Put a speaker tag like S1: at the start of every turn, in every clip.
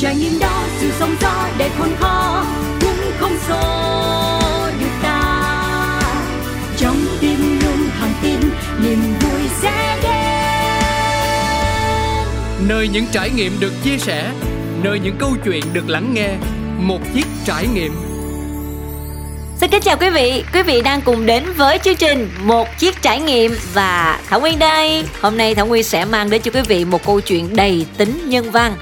S1: trải nghiệm đó dù sóng gió đầy khôn khó cũng không xô được ta trong tim luôn thẳng tin niềm vui sẽ đến
S2: nơi những trải nghiệm được chia sẻ nơi những câu chuyện được lắng nghe một chiếc trải nghiệm
S3: Xin kính chào quý vị, quý vị đang cùng đến với chương trình Một chiếc trải nghiệm và Thảo Nguyên đây. Hôm nay Thảo Nguyên sẽ mang đến cho quý vị một câu chuyện đầy tính nhân văn.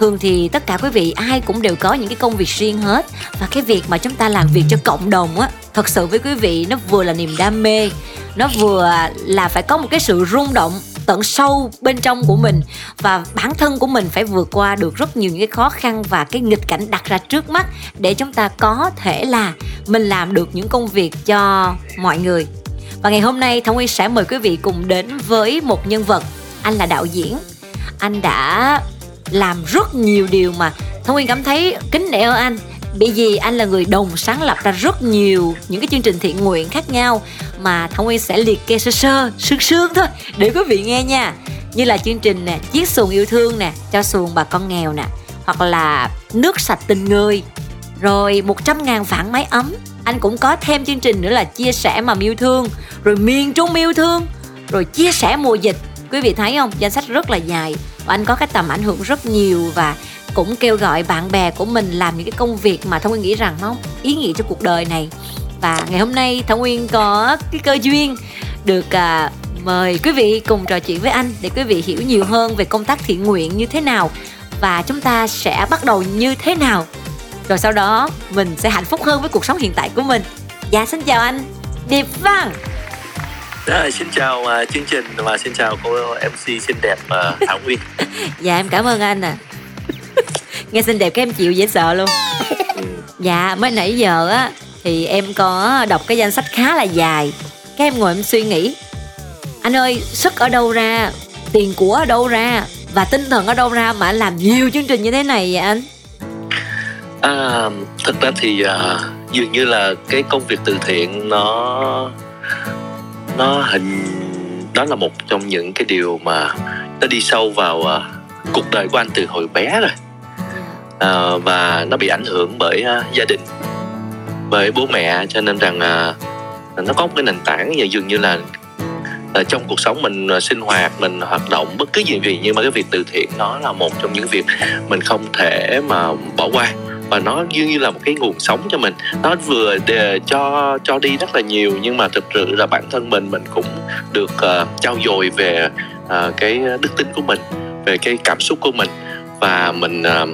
S3: Thường thì tất cả quý vị ai cũng đều có những cái công việc riêng hết. Và cái việc mà chúng ta làm việc cho cộng đồng á, thật sự với quý vị nó vừa là niềm đam mê, nó vừa là phải có một cái sự rung động tận sâu bên trong của mình. Và bản thân của mình phải vượt qua được rất nhiều những cái khó khăn và cái nghịch cảnh đặt ra trước mắt để chúng ta có thể là mình làm được những công việc cho mọi người. Và ngày hôm nay Thông Nguyên sẽ mời quý vị cùng đến với một nhân vật. Anh là đạo diễn. Anh đã làm rất nhiều điều mà Thông Nguyên cảm thấy kính nể ở anh bởi vì anh là người đồng sáng lập ra rất nhiều những cái chương trình thiện nguyện khác nhau mà thông Nguyên sẽ liệt kê sơ sơ, sương sương thôi để quý vị nghe nha. Như là chương trình nè, chiếc xuồng yêu thương nè, cho xuồng bà con nghèo nè, hoặc là nước sạch tình người, rồi 100 ngàn phản máy ấm. Anh cũng có thêm chương trình nữa là chia sẻ mà yêu thương, rồi miền trung yêu thương, rồi chia sẻ mùa dịch. Quý vị thấy không? Danh sách rất là dài anh có cái tầm ảnh hưởng rất nhiều và cũng kêu gọi bạn bè của mình làm những cái công việc mà thông nguyên nghĩ rằng nó ý nghĩa cho cuộc đời này. Và ngày hôm nay thông nguyên có cái cơ duyên được à, mời quý vị cùng trò chuyện với anh để quý vị hiểu nhiều hơn về công tác thiện nguyện như thế nào và chúng ta sẽ bắt đầu như thế nào. Rồi sau đó mình sẽ hạnh phúc hơn với cuộc sống hiện tại của mình. Dạ xin chào anh. Điệp văn.
S4: À, xin chào uh, chương trình và xin chào cô MC xinh đẹp uh, Thảo Nguyên.
S3: dạ em cảm ơn anh à nghe xinh đẹp cái em chịu dễ sợ luôn. Dạ mới nãy giờ á thì em có đọc cái danh sách khá là dài. Cái em ngồi em suy nghĩ. Anh ơi sức ở đâu ra tiền của ở đâu ra và tinh thần ở đâu ra mà anh làm nhiều chương trình như thế này vậy anh?
S4: À, thực ra thì uh, dường như là cái công việc từ thiện nó nó hình đó là một trong những cái điều mà nó đi sâu vào uh, cuộc đời của anh từ hồi bé rồi. Uh, và nó bị ảnh hưởng bởi uh, gia đình bởi bố mẹ cho nên rằng uh, nó có một cái nền tảng như dường như là uh, trong cuộc sống mình uh, sinh hoạt mình hoạt động bất cứ gì gì nhưng mà cái việc từ thiện nó là một trong những việc mình không thể mà bỏ qua và nó dường như là một cái nguồn sống cho mình. Nó vừa để cho cho đi rất là nhiều nhưng mà thực sự là bản thân mình mình cũng được uh, trau dồi về uh, cái đức tính của mình về cái cảm xúc của mình. Và mình uh,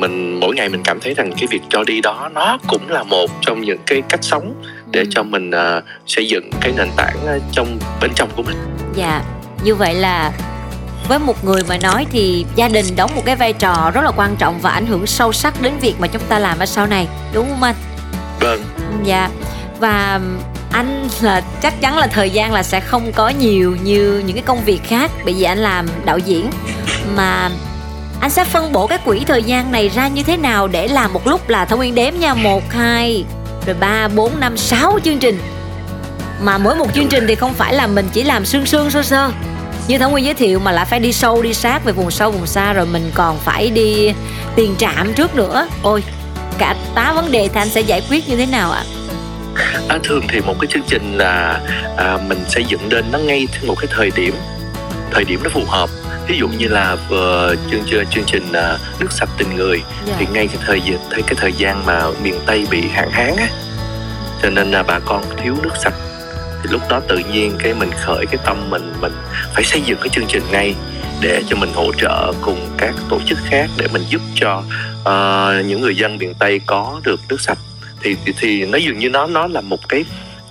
S4: mình mỗi ngày mình cảm thấy rằng cái việc cho đi đó nó cũng là một trong những cái cách sống để cho mình uh, xây dựng cái nền tảng trong bên trong của mình.
S3: Dạ, như vậy là với một người mà nói thì gia đình đóng một cái vai trò rất là quan trọng và ảnh hưởng sâu sắc đến việc mà chúng ta làm ở sau này đúng không anh?
S4: Vâng.
S3: Dạ. Và anh là chắc chắn là thời gian là sẽ không có nhiều như những cái công việc khác bởi vì anh làm đạo diễn. Mà anh sẽ phân bổ cái quỹ thời gian này ra như thế nào để làm một lúc là thông nguyên đếm nha. Một hai rồi ba bốn năm sáu chương trình. Mà mỗi một chương trình thì không phải là mình chỉ làm sương sương sơ sơ như Thảo Nguyên giới thiệu mà lại phải đi sâu đi sát về vùng sâu vùng xa rồi mình còn phải đi tiền trạm trước nữa ôi cả tá vấn đề thì anh sẽ giải quyết như thế nào ạ
S4: à, thường thì một cái chương trình là à, mình xây dựng lên nó ngay một cái thời điểm thời điểm nó phù hợp ví dụ như là vừa chương chương chương trình uh, nước sạch tình người yeah. Dạ. thì ngay cái thời thấy cái thời gian mà miền tây bị hạn hán á cho nên là bà con thiếu nước sạch thì lúc đó tự nhiên cái mình khởi cái tâm mình mình phải xây dựng cái chương trình ngay để cho mình hỗ trợ cùng các tổ chức khác để mình giúp cho uh, những người dân miền tây có được nước sạch thì thì, thì nó dường như nó nó là một cái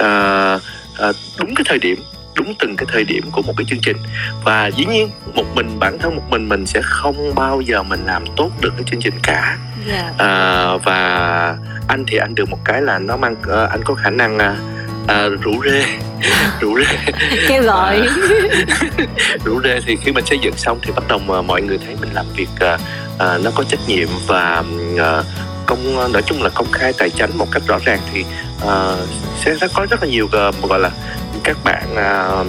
S4: uh, uh, đúng cái thời điểm đúng từng cái thời điểm của một cái chương trình và dĩ nhiên một mình bản thân một mình mình sẽ không bao giờ mình làm tốt được cái chương trình cả yeah. Dạ. à, và anh thì anh được một cái là nó mang anh có khả năng uh, uh, rủ rê. Rủ rê.
S3: Kêu gọi.
S4: Rủ rê thì khi mình xây dựng xong thì bắt đầu mà mọi người thấy mình làm việc uh, uh, nó có trách nhiệm và uh, công nói chung là công khai tài chính một cách rõ ràng thì uh, sẽ có rất là nhiều uh, gọi là các bạn uh,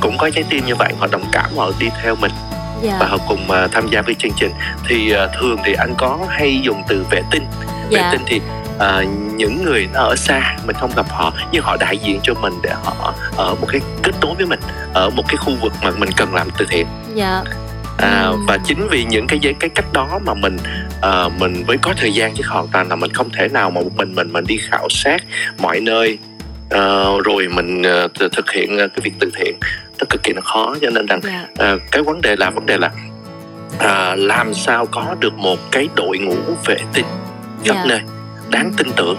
S4: cũng có trái tim như vậy họ đồng cảm họ đi theo mình
S3: dạ.
S4: và họ cùng à, tham gia với chương trình. Thì à, thường thì anh có hay dùng từ vệ tinh. Vệ
S3: dạ.
S4: tinh thì à, những người nó ở xa mình không gặp họ nhưng họ đại diện cho mình để họ ở một cái kết nối với mình ở một cái khu vực mà mình cần làm từ thiện.
S3: Dạ.
S4: À, và chính vì những cái cái cách đó mà mình à, mình mới có thời gian chứ hoàn toàn là mình không thể nào mà một mình mình mình đi khảo sát mọi nơi ờ, rồi mình ờ, th- thực hiện ờ, cái việc từ thiện. Nó cực kỳ nó khó cho nên rằng
S3: dạ.
S4: à, cái vấn đề là vấn đề là à, làm sao có được một cái đội ngũ vệ tinh khắp
S3: Dạ.
S4: nơi đáng tin tưởng.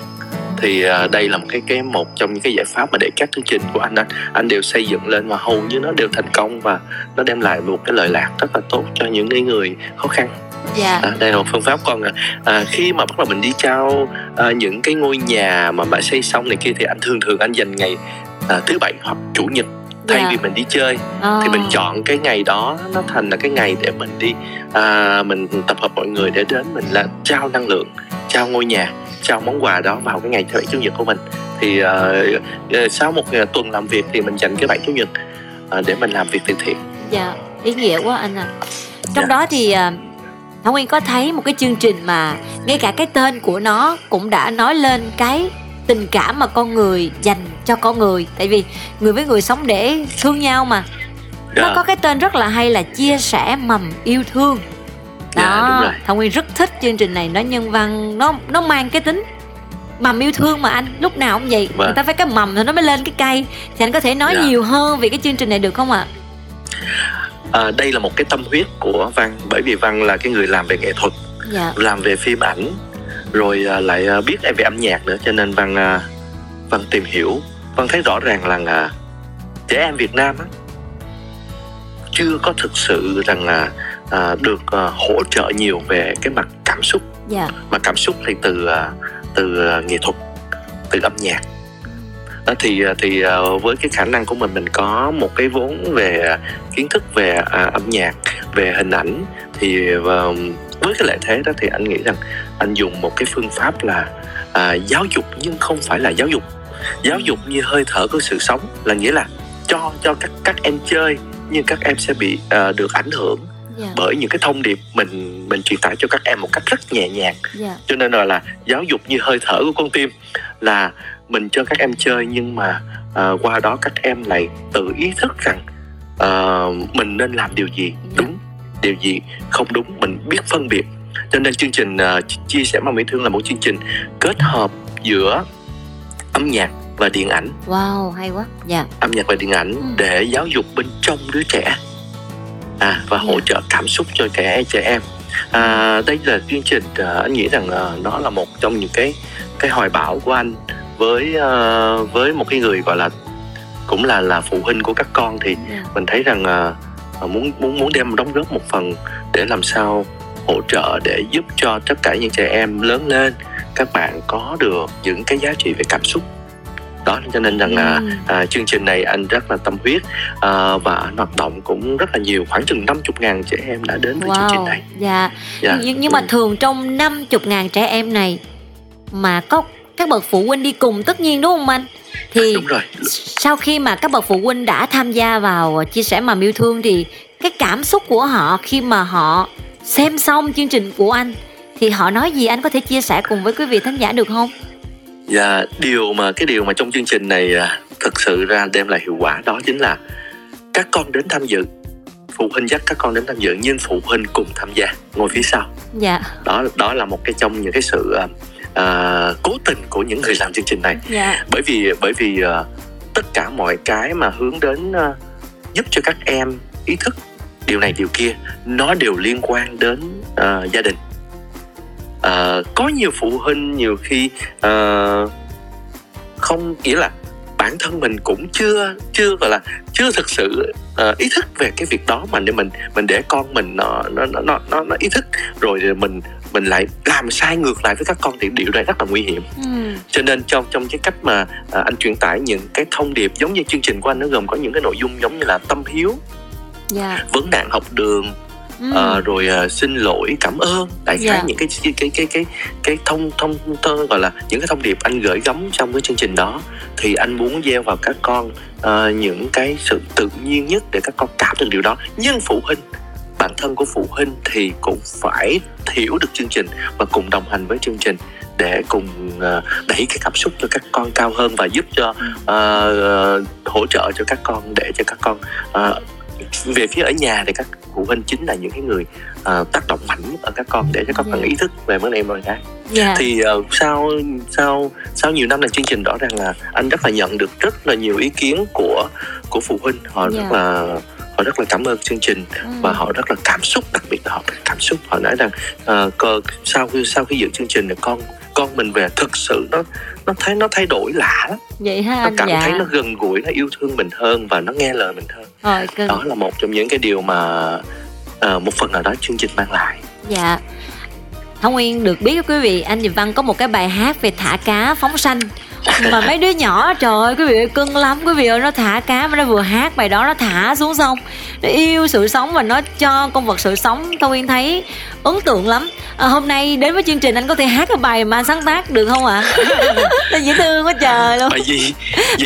S4: Thì à, đây là một cái cái một trong những cái giải pháp mà để các chương trình của anh anh anh đều xây dựng lên và hầu như nó đều thành công và nó đem lại một cái lợi lạc rất là tốt cho những cái người khó khăn.
S3: Dạ.
S4: À, đây là một phương pháp còn à, à, khi mà bắt đầu mình đi trao à, những cái ngôi nhà mà đã xây xong này kia thì anh thường thường anh dành ngày à, thứ bảy hoặc chủ nhật. Thay
S3: Dạ.
S4: vì mình đi chơi thì mình chọn cái ngày đó nó thành là cái ngày để mình đi à, mình tập hợp mọi người để đến mình là trao năng lượng trao ngôi nhà trao món quà đó vào cái ngày thứ bảy chủ nhật của mình thì ờ, sau một ngày tuần làm việc thì mình dành cái bảy chủ nhật à, để mình làm việc từ thiện
S3: Dạ, ý nghĩa quá anh à. Trong
S4: Dạ.
S3: đó thì à, Thảo Nguyên có thấy một cái chương trình mà ngay cả cái tên của nó cũng đã nói lên cái tình cảm mà con người dành cho con người. Tại vì người với người sống để thương nhau mà. Nó
S4: Dạ.
S3: có cái tên rất là hay là chia sẻ mầm yêu thương.
S4: Dạ, đúng
S3: Đó,
S4: rồi.
S3: Thảo Nguyên rất thích chương trình này, nó nhân văn, nó nó mang cái tính mầm yêu thương mà anh lúc nào cũng vậy.
S4: Vâng.
S3: người ta phải cái mầm rồi nó mới lên cái cây. Thì anh có thể nói
S4: Dạ.
S3: nhiều hơn về cái chương trình này được không ạ?
S4: À, đây là một cái tâm huyết của văn bởi vì văn là cái người làm về nghệ thuật
S3: dạ.
S4: làm về phim ảnh rồi à, lại à, biết về âm nhạc nữa. Cho nên văn à, văn tìm hiểu. Văn thấy rõ ràng là trẻ em Việt Nam á, chưa có thực sự rằng là à, được à, hỗ trợ nhiều về cái mặt cảm xúc.
S3: Dạ.
S4: Mà cảm xúc thì từ à, từ à, nghệ thuật từ âm nhạc. Đó thì à, thì à, với cái khả năng của mình mình có một cái vốn về à, kiến thức về à, âm nhạc về hình ảnh thì và với cái lợi thế đó thì anh nghĩ rằng anh dùng một cái phương pháp là à, giáo dục nhưng không phải là giáo dục. Giáo dục như hơi thở của sự sống là nghĩa là cho cho các các em chơi nhưng các em sẽ bị à, được ảnh hưởng
S3: dạ.
S4: Bởi những cái thông điệp mình mình truyền tải cho các em một cách rất nhẹ nhàng.
S3: Dạ.
S4: Cho nên là, là giáo dục như hơi thở của con tim là mình cho các em chơi nhưng mà à, qua đó các em lại tự ý thức rằng à, mình nên làm điều gì đúng điều gì không đúng mình biết phân biệt. Cho nên chương trình à, chia sẻ mà mỹ thương là một chương trình kết hợp giữa âm nhạc và điện ảnh.
S3: Wow hay quá. Dạ.
S4: Âm nhạc và điện ảnh
S3: Ừ.
S4: để giáo dục bên trong đứa trẻ à và hỗ trợ cảm xúc cho trẻ trẻ em. À, đây là chương trình à, anh nghĩ rằng à, nó là một trong những cái cái hoài bão của anh. Với à, với một cái người gọi là cũng là là phụ huynh của các con thì
S3: dạ.
S4: mình thấy rằng à, à, muốn muốn muốn đem đóng góp một phần để làm sao hỗ trợ để giúp cho tất cả những trẻ em lớn lên. Các bạn có được những cái giá trị về cảm xúc đó cho nên rằng là
S3: Ừ.
S4: à, chương trình này anh rất là tâm huyết à, và anh hoạt động cũng rất là nhiều khoảng chừng 50 ngàn trẻ em đã đến với chương trình
S3: wow
S4: này
S3: dạ
S4: Dạ.
S3: nhưng, nhưng mà
S4: Ừ.
S3: thường trong 50 ngàn trẻ em này mà có các bậc phụ huynh đi cùng tất nhiên đúng không anh thì
S4: đúng rồi
S3: sau khi mà các bậc phụ huynh đã tham gia vào chia sẻ mầm yêu thương thì cái cảm xúc của họ khi mà họ xem xong chương trình của anh thì họ nói gì anh có thể chia sẻ cùng với quý vị thính giả được không
S4: và điều mà cái điều mà trong chương trình này à, thực sự ra đem lại hiệu quả đó chính là các con đến tham dự. Phụ huynh dắt các con đến tham dự nhưng phụ huynh cùng tham gia. Ngồi phía sau.
S3: Dạ.
S4: Đó đó là một cái trong những cái sự à, cố tình của những người làm chương trình này.
S3: Dạ.
S4: Bởi vì bởi vì à, tất cả mọi cái mà hướng đến à, giúp cho các em ý thức điều này điều kia nó đều liên quan đến à, gia đình à, có nhiều phụ huynh nhiều khi à, không nghĩa là bản thân mình cũng chưa chưa gọi là chưa thực sự à, ý thức về cái việc đó mà để mình mình để con mình nó nó nó nó, nó, ý thức rồi mình mình lại làm sai ngược lại với các con thì điều này rất là nguy hiểm
S3: ừ.
S4: cho nên trong trong cái cách mà à, anh truyền tải những cái thông điệp giống như chương trình của anh nó gồm có những cái nội dung giống như là tâm hiếu
S3: dạ
S4: vấn nạn học đường
S3: ừ.
S4: ờ, rồi à, xin lỗi cảm ơn đại khái
S3: Dạ.
S4: những cái cái cái cái cái cái thông thông thông gọi là những cái thông điệp anh gửi gắm trong cái chương trình đó thì anh muốn gieo vào các con ờ, những cái sự tự nhiên nhất để các con cảm được điều đó nhưng phụ huynh bản thân của phụ huynh thì cũng phải hiểu được chương trình và cùng đồng hành với chương trình để cùng đẩy cái cảm xúc cho các con cao hơn và giúp cho uh, hỗ trợ cho các con để cho các con uh, về phía ở nhà thì các phụ huynh chính là những cái người uh, tác động mạnh ở các con để cho các con
S3: Dạ.
S4: ý thức về vấn đề mọi cái
S3: dạ.
S4: Thì uh, sau sau sau nhiều năm làm chương trình rõ ràng là anh rất là nhận được rất là nhiều ý kiến của của phụ huynh. Họ
S3: Dạ.
S4: rất là họ rất là cảm ơn chương trình
S3: Ừ.
S4: và họ rất là cảm xúc đặc biệt là họ cảm xúc. Họ nói rằng uh, cơ, sau khi sau khi dự chương trình thì con con mình về thực sự nó nó thấy nó thay đổi lạ lắm.
S3: Vậy ha
S4: nó cảm
S3: dạ.
S4: thấy nó gần gũi nó yêu thương mình hơn và nó nghe lời mình hơn
S3: rồi cưng.
S4: Đó là một trong những cái điều mà uh, một phần nào đó chương trình mang lại.
S3: Dạ. Thảo Nguyên được biết quý vị Anh Diệp Văn có một cái bài hát về thả cá phóng sanh. Mà mấy đứa nhỏ trời ơi quý vị ơi, cưng lắm. Quý vị ơi nó thả cá mà nó vừa hát bài đó nó thả xuống sông. Nó yêu sự sống và nó cho con vật sự sống. Thảo Nguyên thấy ấn tượng lắm. À, hôm nay đến với chương trình anh có thể hát cái bài mà anh sáng tác được không ạ? Nó dễ thương quá trời luôn.
S4: Bài gì?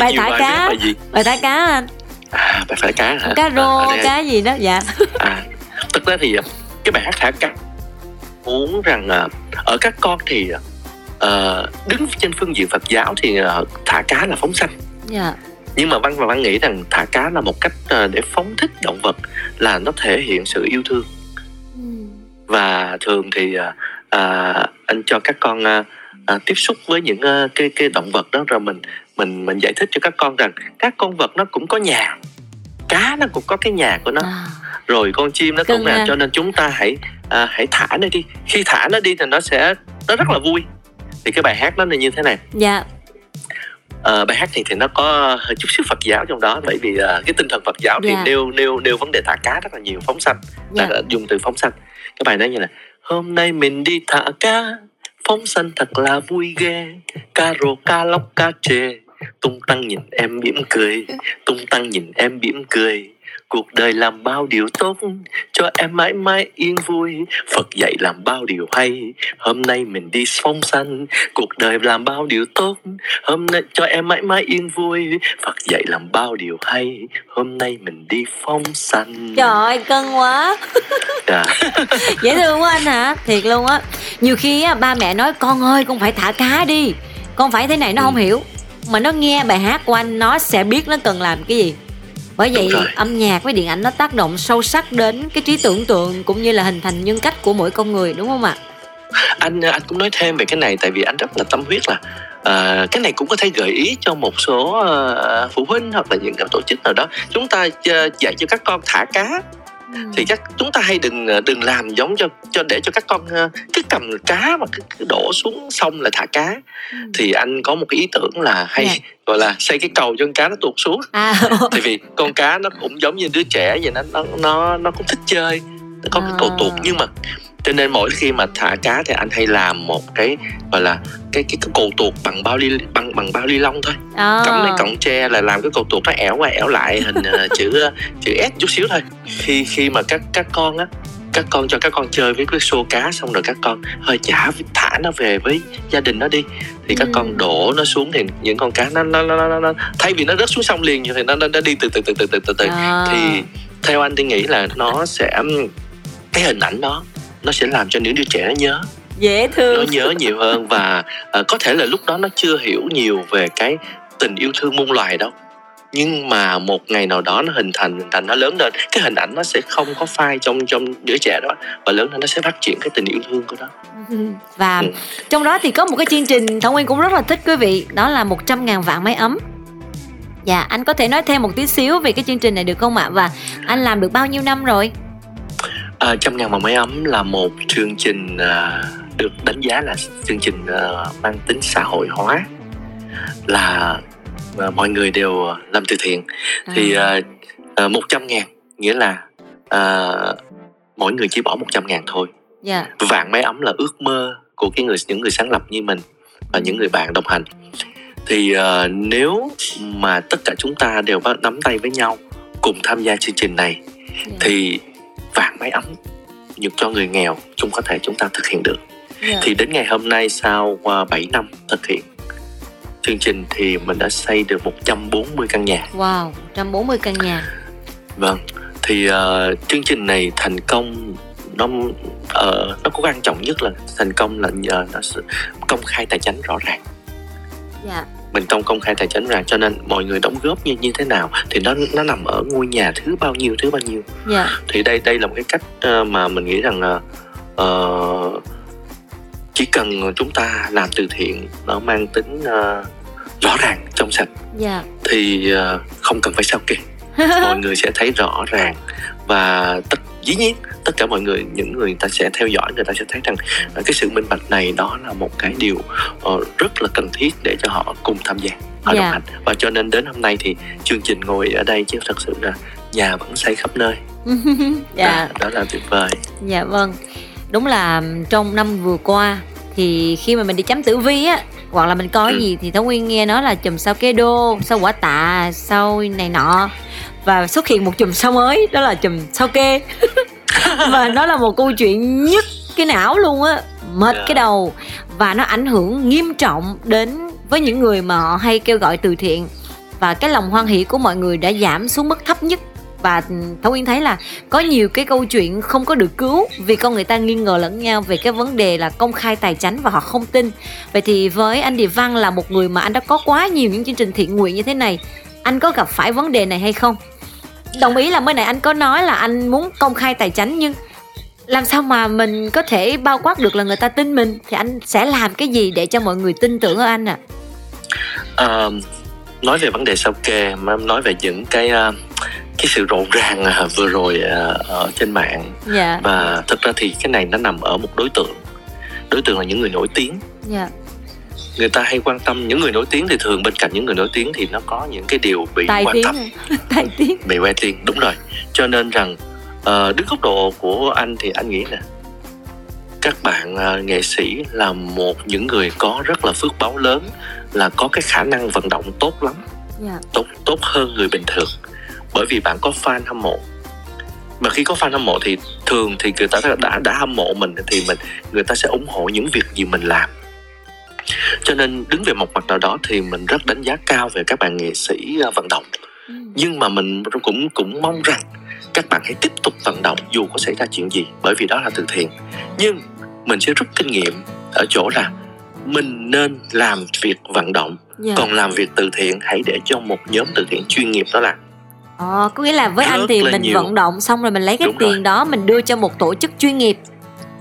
S3: Bài thả
S4: bài
S3: cá.
S4: bài
S3: bài thả cá anh
S4: à bài thả cá hả?
S3: Cá rô
S4: À, ở đây-
S3: cá gì đó dạ.
S4: À thực ra thì à, cái bài hát thả cá muốn rằng à, ở các con thì ờ, đứng trên phương diện Phật giáo thì à, thả cá là phóng sanh.
S3: Dạ.
S4: Nhưng mà văn và văn nghĩ rằng thả cá là một cách à, để phóng thích động vật là nó thể hiện sự yêu thương.
S3: Ừ.
S4: và thường thì à, à, anh cho các con à, à, tiếp xúc với những à, cái cái động vật đó rồi mình mình mình giải thích cho các con rằng các con vật nó cũng có nhà. Cá nó cũng có cái nhà của nó.
S3: À,
S4: rồi con chim nó
S3: Cưng
S4: cũng là
S3: ha.
S4: cho nên chúng ta hãy à, hãy thả nó đi. Khi thả nó đi thì nó sẽ nó rất là vui. Thì cái bài hát đó là như thế này.
S3: Dạ.
S4: Ờ, bài hát này thì nó có hơi chút xíu Phật giáo trong đó bởi vì à, cái tinh thần Phật giáo thì
S3: Dạ.
S4: nêu nêu nêu vấn đề thả cá rất là nhiều phóng sanh.
S3: Dạ.
S4: Là dùng từ phóng sanh. Cái bài đó như là hôm nay mình đi thả cá phóng sanh thật là vui ghê. Cá rô cá lóc cá trê tung tăng nhìn em mỉm cười. Tung tăng nhìn em mỉm cười. Cuộc đời làm bao điều tốt cho em mãi mãi yên vui. Phật dạy làm bao điều hay hôm nay mình đi phóng sanh. Cuộc đời làm bao điều tốt hôm nay cho em mãi mãi yên vui. Phật dạy làm bao điều hay hôm nay mình đi phóng sanh.
S3: Trời ơi cưng quá.
S4: Dạ.
S3: dễ thương quá anh hả? Thiệt luôn á. Nhiều khi á ba mẹ nói con ơi con phải thả cá đi. Con phải thế này nó
S4: Ừ.
S3: không hiểu mà nó nghe bài hát của anh nó sẽ biết nó cần làm cái gì. Bởi vậy âm nhạc với điện ảnh nó tác động sâu sắc đến cái trí tưởng tượng cũng như là hình thành nhân cách của mỗi con người đúng không ạ?
S4: Anh anh cũng nói thêm về cái này tại vì anh rất là tâm huyết là ờ, cái này cũng có thể gợi ý cho một số ờ, phụ huynh hoặc là những cái tổ chức nào đó. Chúng ta ờ, dạy cho các con thả cá thì các chúng ta hay đừng ờ, đừng làm giống cho cho để cho các con ờ, cứ cầm cá mà cứ, cứ đổ xuống sông là thả cá. Thì anh có một cái ý tưởng là hay
S3: Dạ.
S4: gọi là xây cái cầu cho con cá nó tuột xuống.
S3: À
S4: tại vì con cá nó cũng giống như đứa trẻ vậy nó nó nó nó cũng thích chơi nó có cái cầu tuột.
S3: À.
S4: nhưng mà cho nên mỗi khi mà thả cá thì anh hay làm một cái gọi là cái cái, cái cầu tuột bằng bao ly bằng bằng bao ly lông thôi
S3: à.
S4: cắm cái cọng tre là làm cái cầu tuột nó ẻo qua ẻo lại hình ờ, chữ ờ, chữ S chút xíu thôi khi khi mà các các con á các con cho các con chơi với cái xô cá xong rồi các con hơi chả thả nó về với gia đình nó đi thì các
S3: Ừ.
S4: con đổ nó xuống thì những con cá nó nó nó, nó, nó thay vì nó rớt xuống sông liền thì nó nó, nó đi từ từ từ từ từ từ từ
S3: À.
S4: thì theo anh thì nghĩ là nó sẽ cái hình ảnh đó nó sẽ làm cho những đứa trẻ nó nhớ.
S3: Dễ
S4: nó
S3: thương
S4: nhớ nhiều hơn và ờ, có thể là lúc đó nó chưa hiểu nhiều về cái tình yêu thương muôn loài đâu. Nhưng mà một ngày nào đó nó hình thành hình thành nó lớn lên cái hình ảnh nó sẽ không có phai trong trong đứa trẻ đó và lớn lên nó sẽ phát triển cái tình yêu thương của nó.
S3: Và
S4: Ừ.
S3: trong đó thì có một cái chương trình Thảo Nguyên cũng rất là thích quý vị đó là 100 ngàn vạn máy ấm. Dạ anh có thể nói thêm một tí xíu về cái chương trình này được không ạ? Và anh làm được bao nhiêu năm rồi
S4: à, trăm ngàn bằng máy ấm là một chương trình à, được đánh giá là chương trình à, mang tính xã hội hóa là à, mọi người đều làm từ thiện. Thì
S3: À.
S4: uh, một trăm ngàn nghĩa là à, mỗi người chỉ bỏ 100 ngàn thôi.
S3: Dạ.
S4: Vạn máy ấm là ước mơ của cái người những người sáng lập như mình và những người bạn đồng hành. Thì ờ, nếu mà tất cả chúng ta đều bắt- nắm tay với nhau cùng tham gia chương trình này
S3: dạ,
S4: thì vạn máy ấm nhưng cho người nghèo chúng có thể chúng ta thực hiện được.
S3: Dạ.
S4: thì đến ngày hôm nay sau uh, 7 năm thực hiện chương trình thì mình đã xây được 140 căn nhà.
S3: Wow 140 căn nhà.
S4: Vâng thì uh, chương trình này thành công nó uh, nó có quan trọng nhất là thành công là nhờ nó công khai tài chính rõ ràng.
S3: Dạ
S4: mình công công khai tài chính ra cho nên mọi người đóng góp như như thế nào thì nó nó nằm ở ngôi nhà thứ bao nhiêu thứ bao nhiêu.
S3: Dạ.
S4: Thì đây đây là một cái cách uh, mà mình nghĩ rằng uh, chỉ cần chúng ta làm từ thiện nó mang tính uh, rõ ràng trong sạch
S3: dạ.
S4: thì uh, không cần phải sao kê mọi người sẽ thấy rõ ràng và tất dĩ nhiên tất cả mọi người những người ta sẽ theo dõi người ta sẽ thấy rằng uh, cái sự minh bạch này đó là một cái điều uh, rất là cần thiết để cho họ cùng tham gia họ
S3: Dạ.
S4: đồng hành. Và cho nên đến hôm nay thì chương trình ngồi ở đây chứ thật sự là nhà vẫn xây khắp nơi.
S3: Dạ.
S4: Đó, đó là tuyệt vời.
S3: Dạ vâng. Đúng là trong năm vừa qua Thì khi mà mình đi chấm tử vi á Hoặc là mình coi
S4: Ừ.
S3: gì thì Thảo Nguyên nghe nói là chùm sao kê đô Sao quả tạ Sao này nọ Và xuất hiện một chùm sao mới Đó là chùm sao kê Và nó là một câu chuyện nhất cái não luôn á Mệt
S4: Dạ.
S3: cái đầu Và nó ảnh hưởng nghiêm trọng đến với những người mà họ hay kêu gọi từ thiện Và cái lòng hoan hỷ của mọi người đã giảm xuống mức thấp nhất và ừ, Thảo Nguyên thấy là có nhiều cái câu chuyện không có được cứu vì con người ta nghi ngờ lẫn nhau về cái vấn đề là công khai tài chính và họ không tin. Vậy thì với anh Địa Văn là một người mà anh đã có quá nhiều những chương trình thiện nguyện như thế này, anh có gặp phải vấn đề này hay không? Đồng ý là mới nãy anh có nói là anh muốn công khai tài chính nhưng làm sao mà mình có thể bao quát được là người ta tin mình? Thì anh sẽ làm cái gì để cho mọi người tin tưởng ở anh ạ?
S4: Ờ, nói về vấn đề sao kê mà em nói về những cái ờ, cái sự rộn ràng ờ, vừa rồi ở trên mạng.
S3: Dạ,
S4: và thực ra thì cái này nó nằm ở một đối tượng. Đối tượng là những người nổi tiếng.
S3: Dạ,
S4: người ta hay quan tâm những người nổi tiếng thì thường bên cạnh những người nổi tiếng thì nó có những cái điều bị
S3: tài
S4: quan
S3: tiếng,
S4: tâm
S3: tài tiếng.
S4: bị que tiền đúng rồi. Cho nên rằng ờ, đứng góc độ của anh thì anh nghĩ nè các bạn ờ, nghệ sĩ là một những người có rất là phước báo lớn là có cái khả năng vận động tốt lắm
S3: Dạ,
S4: tốt tốt hơn người bình thường. Bởi vì bạn có fan hâm mộ. Mà khi có fan hâm mộ thì thường thì người ta đã đã hâm mộ mình thì mình người ta sẽ ủng hộ những việc gì mình làm cho nên đứng về một mặt nào đó thì mình rất đánh giá cao về các bạn nghệ sĩ ờ, vận động
S3: Ừ.
S4: nhưng mà mình cũng cũng mong rằng các bạn hãy tiếp tục vận động dù có xảy ra chuyện gì bởi vì đó là từ thiện nhưng mình sẽ rút kinh nghiệm ở chỗ là mình nên làm việc vận động
S3: dạ.
S4: còn làm việc từ thiện hãy để cho một nhóm từ thiện chuyên nghiệp đó làm
S3: Ờ, có nghĩa là với anh thì mình
S4: nhiều.
S3: vận động xong rồi mình lấy cái
S4: Đúng
S3: tiền
S4: rồi.
S3: đó mình đưa cho một tổ chức chuyên nghiệp.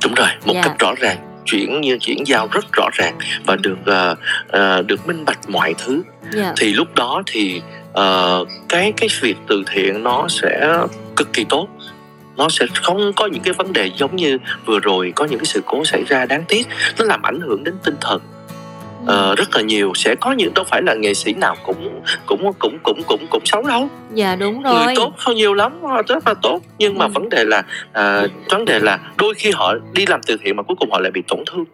S4: đúng rồi một
S3: Dạ.
S4: cách rõ ràng chuyển như chuyển giao rất rõ ràng và được ờ, ờ, được minh bạch mọi thứ.
S3: Dạ.
S4: thì lúc đó thì ờ, cái cái việc từ thiện nó sẽ cực kỳ tốt. Nó sẽ không có những cái vấn đề giống như vừa rồi có những cái sự cố xảy ra đáng tiếc. Nó làm ảnh hưởng đến tinh thần ờ, rất là nhiều sẽ có những đâu phải là nghệ sĩ nào cũng cũng cũng cũng cũng cũng xấu đâu
S3: Dạ đúng
S4: người
S3: rồi.
S4: tốt không nhiều lắm họ rất là tốt nhưng mà
S3: Ừ.
S4: vấn đề là à, vấn đề là đôi khi họ đi làm từ thiện mà cuối cùng họ lại bị tổn thương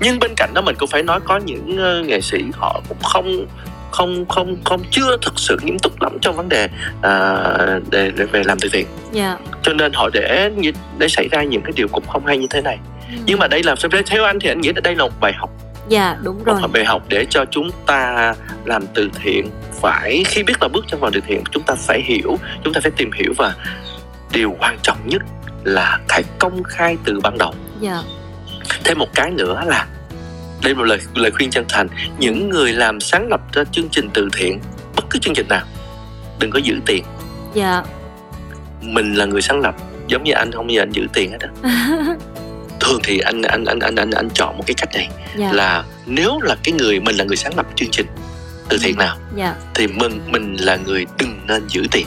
S4: nhưng bên cạnh đó mình cũng phải nói có những ờ, nghệ sĩ họ cũng không không không không chưa thực sự nghiêm túc lắm trong vấn đề à, để, để về làm từ thiện
S3: Dạ.
S4: cho nên họ để để xảy ra những cái điều cũng không hay như thế này
S3: Ừ.
S4: nhưng mà đây là theo anh thì anh nghĩ là đây là một bài học
S3: Dạ đúng rồi.
S4: một bài học để cho chúng ta làm từ thiện phải khi biết là bước chân vào từ thiện chúng ta phải hiểu chúng ta phải tìm hiểu và điều quan trọng nhất là phải công khai từ ban đầu
S3: Dạ.
S4: thêm một cái nữa là đây là một lời lời khuyên chân thành những người làm sáng lập ra chương trình từ thiện bất cứ chương trình nào đừng có giữ tiền
S3: Dạ.
S4: mình là người sáng lập giống như anh không bao giờ anh giữ tiền hết á thường thì anh anh anh anh anh anh chọn một cái cách này
S3: Dạ.
S4: là nếu là cái người mình là người sáng lập chương trình từ thiện nào
S3: Dạ.
S4: thì mình mình là người đừng nên giữ tiền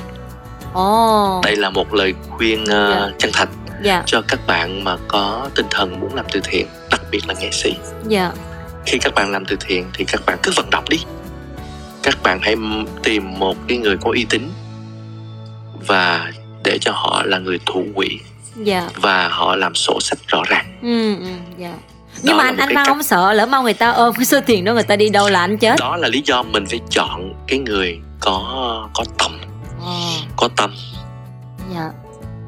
S3: Ồ.
S4: đây là một lời khuyên uh,
S3: Dạ.
S4: chân thành
S3: Dạ.
S4: cho các bạn mà có tinh thần muốn làm từ thiện đặc biệt là nghệ sĩ
S3: Dạ.
S4: khi các bạn làm từ thiện thì các bạn cứ vận động đi các bạn hãy tìm một cái người có uy tín và để cho họ là người thủ quỹ
S3: Dạ.
S4: và họ làm sổ sách rõ ràng
S3: Ừ ừ dạ. Nhưng
S4: Đó
S3: mà anh anh Văn không sợ lỡ mau người ta ôm cái số tiền đó người ta đi đâu là anh chết.
S4: đó là lý do mình phải chọn cái người có có tâm
S3: Ồ.
S4: có tâm
S3: Dạ.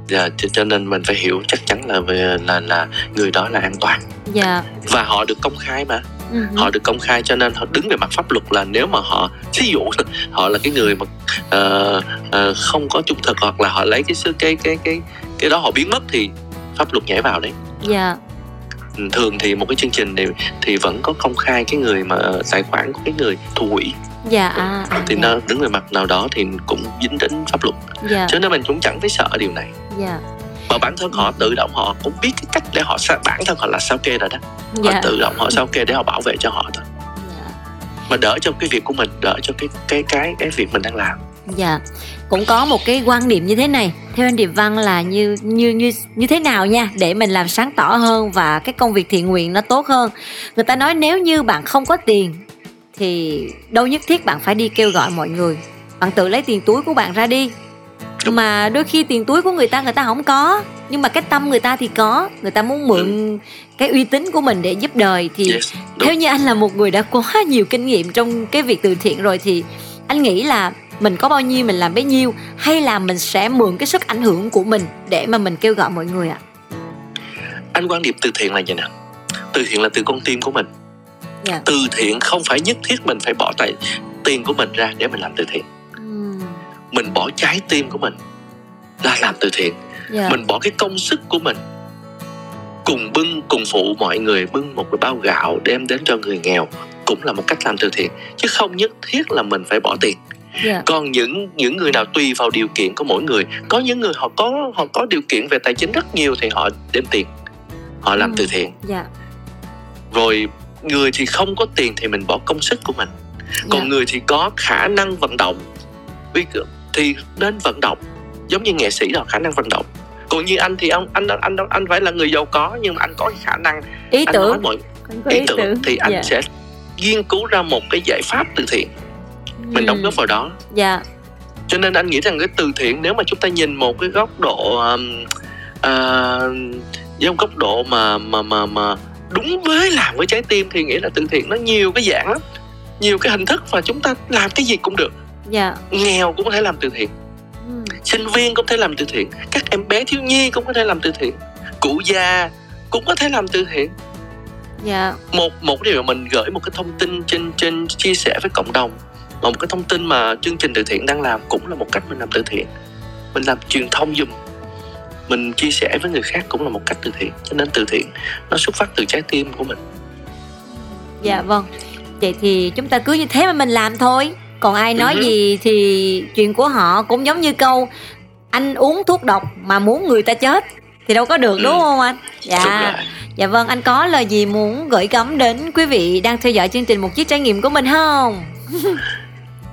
S4: Dạ, cho, cho nên mình phải hiểu chắc chắn là về- là là người đó là an toàn
S3: Dạ.
S4: và họ được công khai mà
S3: Ừ.
S4: họ được công khai cho nên họ đứng về mặt pháp luật là nếu mà họ ví dụ họ là cái người mà ờ, ờ, không có trung thực hoặc là họ lấy cái cái cái cái cái đó họ biến mất thì pháp luật nhảy vào đấy.
S3: Dạ.
S4: Ừ, thường thì một cái chương trình thì thì vẫn có công khai cái người mà tài khoản của cái người thu quỹ
S3: dạ à, à
S4: thì
S3: dạ,
S4: nó đứng về mặt nào đó thì cũng dính đến pháp luật.
S3: Dạ.
S4: Cho nên mình cũng chẳng phải sợ điều này.
S3: Dạ
S4: mà bản thân họ tự động họ cũng biết cái cách để họ bản thân họ là sao kê rồi đó họ
S3: dạ
S4: tự động họ sao kê để họ bảo vệ cho họ thôi
S3: dạ.
S4: mà đỡ cho cái việc của mình đỡ cho cái cái cái cái việc mình đang làm
S3: Dạ, cũng có một cái quan niệm như thế này. Theo anh Điệp Văn là như như như như thế nào nha để mình làm sáng tỏ hơn và cái công việc thiện nguyện nó tốt hơn. Người ta nói nếu như bạn không có tiền thì đâu nhất thiết bạn phải đi kêu gọi mọi người. Bạn tự lấy tiền túi của bạn ra đi.
S4: Đúng.
S3: Mà đôi khi tiền túi của người ta người ta không có, nhưng mà cái tâm người ta thì có. Người ta muốn mượn cái uy tín của mình để giúp đời thì
S4: yes đúng.
S3: theo như anh là một người đã quá nhiều kinh nghiệm trong cái việc từ thiện rồi thì anh nghĩ là mình có bao nhiêu mình làm bấy nhiêu hay là mình sẽ mượn cái sức ảnh hưởng của mình để mà mình kêu gọi mọi người ạ?
S4: Anh quan điểm từ thiện là gì nè? Từ thiện là từ con tim của mình.
S3: Dạ.
S4: từ thiện không phải nhất thiết mình phải bỏ tài tiền của mình ra để mình làm từ thiện mình bỏ trái tim của mình là làm từ thiện
S3: dạ.
S4: mình bỏ cái công sức của mình cùng bưng cùng phụ mọi người bưng một cái bao gạo đem đến cho người nghèo cũng là một cách làm từ thiện chứ không nhất thiết là mình phải bỏ tiền
S3: Dạ.
S4: còn những những người nào tùy vào điều kiện của mỗi người có những người họ có họ có điều kiện về tài chính rất nhiều thì họ đem tiền họ làm
S3: Ừ.
S4: từ thiện
S3: Dạ.
S4: rồi người thì không có tiền thì mình bỏ công sức của mình còn
S3: Dạ.
S4: người thì có khả năng vận động thì nên vận động giống như nghệ sĩ là khả năng vận động. Còn như anh thì ông anh anh anh anh phải là người giàu có nhưng mà anh có khả năng.
S3: Ý
S4: anh nói
S3: tưởng
S4: mọi
S3: có
S4: ý tưởng thì anh
S3: dạ.
S4: sẽ nghiên cứu ra một cái giải pháp từ thiện. Mình đóng góp vào đó.
S3: Dạ.
S4: Cho nên anh nghĩ rằng cái từ thiện nếu mà chúng ta nhìn một cái góc độ um, uh, giống góc độ mà mà mà mà đúng với làm với trái tim thì nghĩ là từ thiện nó nhiều cái dạng lắm. Nhiều cái hình thức và chúng ta làm cái gì cũng được
S3: dạ.
S4: Nghèo cũng có thể làm từ thiện.
S3: Ừm,
S4: sinh viên cũng có thể làm từ thiện. Các em bé thiếu nhi cũng có thể làm từ thiện. Cụ già cũng có thể làm từ thiện.
S3: Dạ.
S4: Một một điều mình gửi một cái thông tin trên trên chia sẻ với cộng đồng và một cái thông tin mà chương trình từ thiện đang làm cũng là một cách mình làm từ thiện. Mình làm truyền thông dùm mình chia sẻ với người khác cũng là một cách từ thiện. Cho nên từ thiện nó xuất phát từ trái tim của mình.
S3: Dạ vâng. Vậy thì chúng ta cứ như thế mà mình làm thôi còn ai nói
S4: Ừ.
S3: gì thì chuyện của họ cũng giống như câu anh uống thuốc độc mà muốn người ta chết. Thì đâu có được
S4: Ừ.
S3: đúng không anh? Dạ. Dạ vâng anh có lời gì muốn gửi gắm đến quý vị đang theo dõi chương trình một chiếc trải nghiệm của mình không?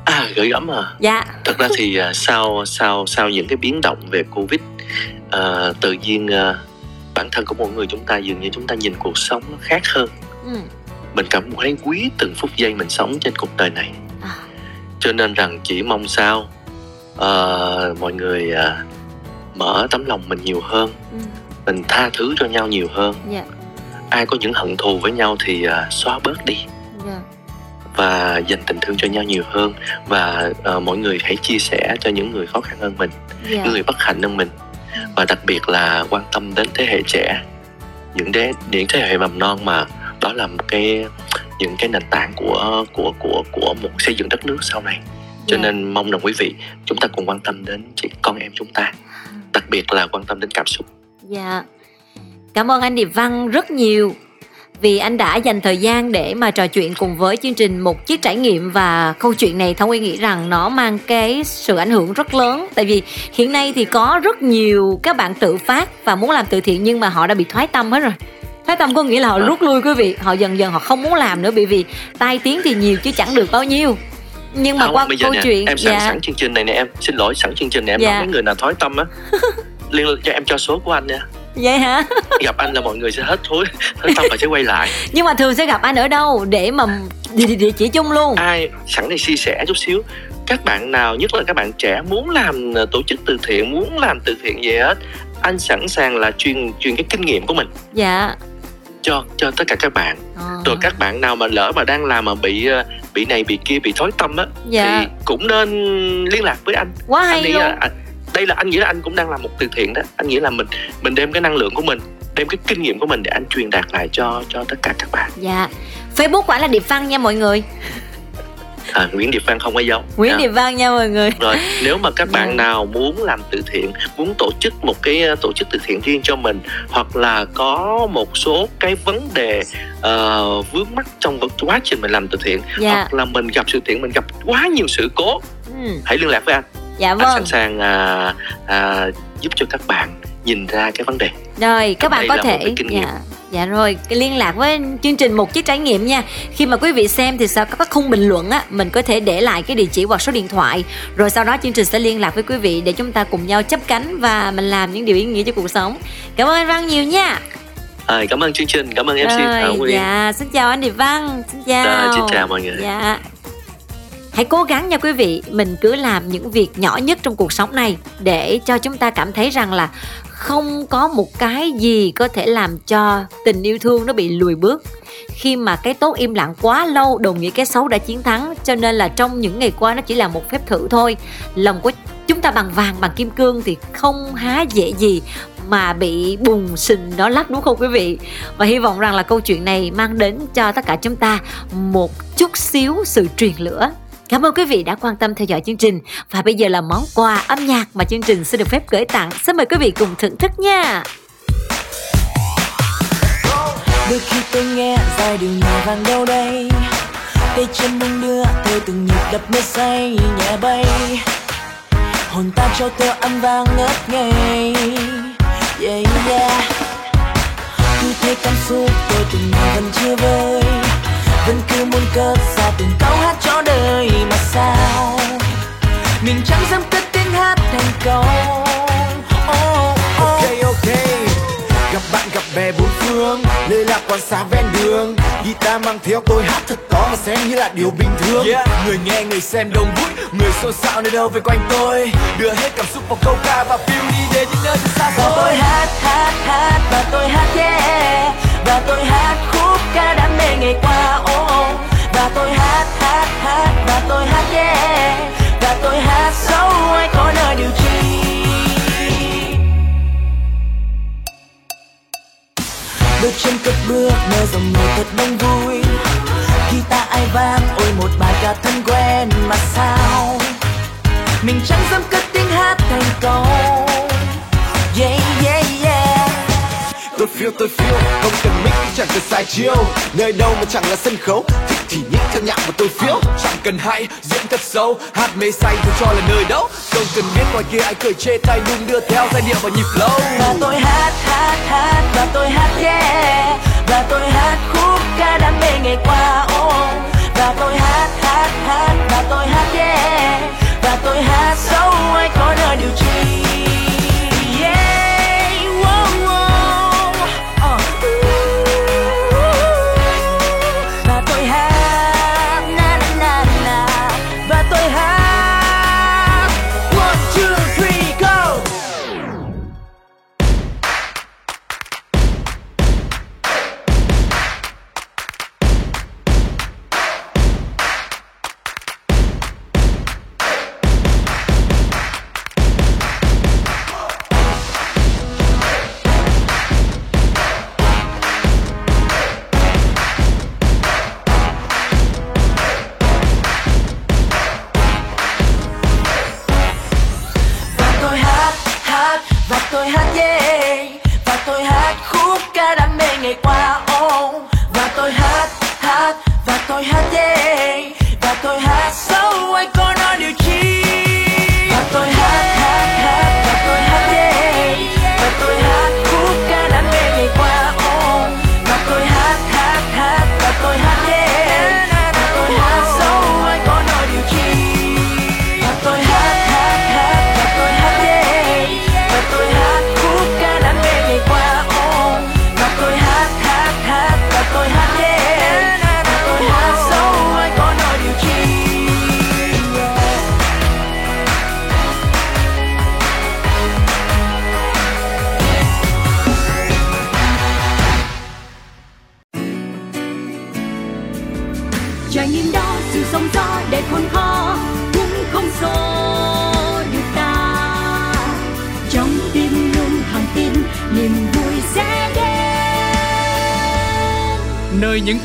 S4: À gửi gắm à?
S3: Dạ.
S4: Thật ra thì à, sau sau sau những cái biến động về covid à, tự nhiên à, bản thân của mỗi người chúng ta dường như chúng ta nhìn cuộc sống nó khác hơn.
S3: Ừ.
S4: mình cảm thấy quý từng phút giây mình sống trên cuộc đời này cho nên rằng chỉ mong sao ờ, mọi người à, mở tấm lòng mình nhiều hơn.
S3: Ừ.
S4: mình tha thứ cho nhau nhiều hơn.
S3: Dạ.
S4: Ai có những hận thù với nhau thì à, xóa bớt đi.
S3: Dạ.
S4: Và dành tình thương cho nhau nhiều hơn. Và ờ, mọi người hãy chia sẻ cho những người khó khăn hơn mình
S3: dạ.
S4: những người bất hạnh hơn mình. Và đặc biệt là quan tâm đến thế hệ trẻ. Những thế những thế hệ mầm non mà đó là một cái những cái nền tảng của của của của một xây dựng đất nước sau này. Cho
S3: dạ.
S4: nên mong rằng quý vị chúng ta cùng quan tâm đến chị con em chúng ta. Đặc biệt là quan tâm đến cảm xúc.
S3: Dạ. Cảm ơn anh Điệp Văn rất nhiều vì anh đã dành thời gian để mà trò chuyện cùng với chương trình một chiếc trải nghiệm và câu chuyện này. Thông Nguyên nghĩ rằng nó mang cái sự ảnh hưởng rất lớn tại vì hiện nay thì có rất nhiều các bạn tự phát và muốn làm từ thiện nhưng mà họ đã bị thoái tâm hết rồi thoái tâm có nghĩa là họ rút lui quý vị. Họ dần dần họ không muốn làm nữa bởi vì tai tiếng thì nhiều chứ chẳng được bao nhiêu. Nhưng mà
S4: Không,
S3: qua
S4: bây giờ
S3: câu
S4: nè,
S3: chuyện
S4: em sẵn
S3: dạ.
S4: sẵn chương trình này nè em xin lỗi sẵn chương trình này em
S3: Dạ.
S4: nói mấy người nào thói tâm á. Liên cho em cho số của anh nha.
S3: Vậy hả?
S4: Gặp anh là mọi người sẽ hết thối thói tâm và sẽ quay lại.
S3: Nhưng mà thường sẽ gặp anh ở đâu? Để mà địa, chỉ chung luôn.
S4: Ai sẵn đây chia sẻ chút xíu. Các bạn nào nhất là các bạn trẻ muốn làm ờ, tổ chức từ thiện muốn làm từ thiện gì hết anh sẵn sàng là truyền truyền cái kinh nghiệm của mình.
S3: Dạ
S4: cho cho tất cả các bạn.
S3: Ờ.
S4: rồi các bạn nào mà lỡ mà đang làm mà bị ờ, bị này bị kia bị thói tâm á
S3: dạ.
S4: thì cũng nên liên lạc với anh.
S3: Quá hay
S4: anh nghĩ
S3: luôn.
S4: là anh, đây là anh nghĩ là anh cũng đang làm một từ thiện đó. Anh nghĩ là mình mình đem cái năng lượng của mình đem cái kinh nghiệm của mình để anh truyền đạt lại cho cho tất cả các bạn.
S3: Dạ. Facebook quả là Điệp Văn nha mọi người
S4: à, Nguyễn Điệp Văn không có dấu
S3: Nguyễn
S4: à.
S3: Điệp Văn nha mọi người
S4: rồi nếu mà các bạn
S3: Rồi.
S4: nào muốn làm từ thiện muốn tổ chức một cái ờ, tổ chức từ thiện riêng cho mình hoặc là có một số cái vấn đề uh, vướng mắc trong quá trình mình làm từ thiện
S3: Dạ
S4: hoặc là mình gặp sự thiện mình gặp quá nhiều sự cố
S3: ừ.
S4: hãy liên lạc với anh
S3: Dạ
S4: anh
S3: vâng
S4: sẵn sàng à, à, giúp cho các bạn nhìn ra cái vấn đề
S3: Rồi các bạn có thể
S4: kinh nghiệm.
S3: dạ dạ rồi cái liên lạc với chương trình một chiếc trải nghiệm nha. Khi mà quý vị xem thì sau có các khung bình luận á mình có thể để lại cái địa chỉ hoặc số điện thoại. Rồi sau đó chương trình sẽ liên lạc với quý vị để chúng ta cùng nhau chấp cánh và mình làm những điều ý nghĩa cho cuộc sống. Cảm ơn anh Văn nhiều nha.
S4: À, cảm ơn chương trình cảm ơn mc Thảo Nguyên
S3: dạ xin chào anh Điệp Văn xin chào
S4: Dạ, xin chào mọi người.
S3: dạ Hãy cố gắng nha quý vị, mình cứ làm những việc nhỏ nhất trong cuộc sống này để cho chúng ta cảm thấy rằng là không có một cái gì có thể làm cho tình yêu thương nó bị lùi bước. Khi mà cái tốt im lặng quá lâu đồng nghĩa cái xấu đã chiến thắng cho nên là trong những ngày qua nó chỉ là một phép thử thôi. Lòng của chúng ta bằng vàng bằng kim cương thì không há dễ gì mà bị bùng sình nó lắc đúng không quý vị và hy vọng rằng là câu chuyện này mang đến cho tất cả chúng ta một chút xíu sự truyền lửa Cảm ơn quý vị đã quan tâm theo dõi chương trình. Và bây giờ là món quà âm nhạc mà chương trình sẽ được phép gửi tặng. Xin mời quý vị cùng thưởng thức nha.
S5: Đôi khi tôi nghe giai điệu nhẹ vang đâu đây. Tay chân đung đưa theo từng nhịp đập mê say, nhẹ bay. Hồn ta cho tôi âm vang ngất ngây. Yeah yeah. Cứ thế cảm xúc tôi từng ngày vẫn chưa vơi vẫn cứ muốn cất ra từng câu hát cho đời mà sao? Mình chẳng dám cất tiếng hát thành câu. Oh, oh.
S6: ok ok. Gặp bạn gặp bè bốn phương lê lạc quan sát ven đường. Guitar mang theo tôi hát thật to mà xem như là điều bình thường. Yeah. người nghe người xem đông vui người xôn xao nơi đâu về quanh tôi. Đưa hết cảm xúc vào câu ca và phiêu đi đến những nơi xa
S5: và tôi
S6: xôi
S5: hát hát hát và tôi hát yeah. Và tôi hát cả đam mê ngày qua oh, oh và tôi hát hát hát, và tôi hát, yeah. Và tôi hát sâu ai có nơi điều chi bước chân cất bước nơi dòng người thật đông vui. Khi ta ai vang, ôi, một bài ca thân quen mà sao? Mình chẳng dám cất tiếng hát thành câu. Yeah yeah
S6: tôi phiêu tôi phiêu không cần mic chẳng cần sai chiêu. Nơi đâu mà chẳng là sân khấu, thích thì nhích theo nhạc mà tôi feel. Chẳng cần hay, diễn thật sâu hát mê say tôi cho là nơi đâu. Không cần biết ngoài kia ai cười chê tay đung đưa theo giai điệu và nhịp flow.
S5: Và tôi hát hát hát, và tôi hát yeah. Và tôi hát khúc ca đam mê ngày qua oh. Và tôi hát hát hát, và tôi hát yeah. Và tôi hát sâu, ai có nơi điều chi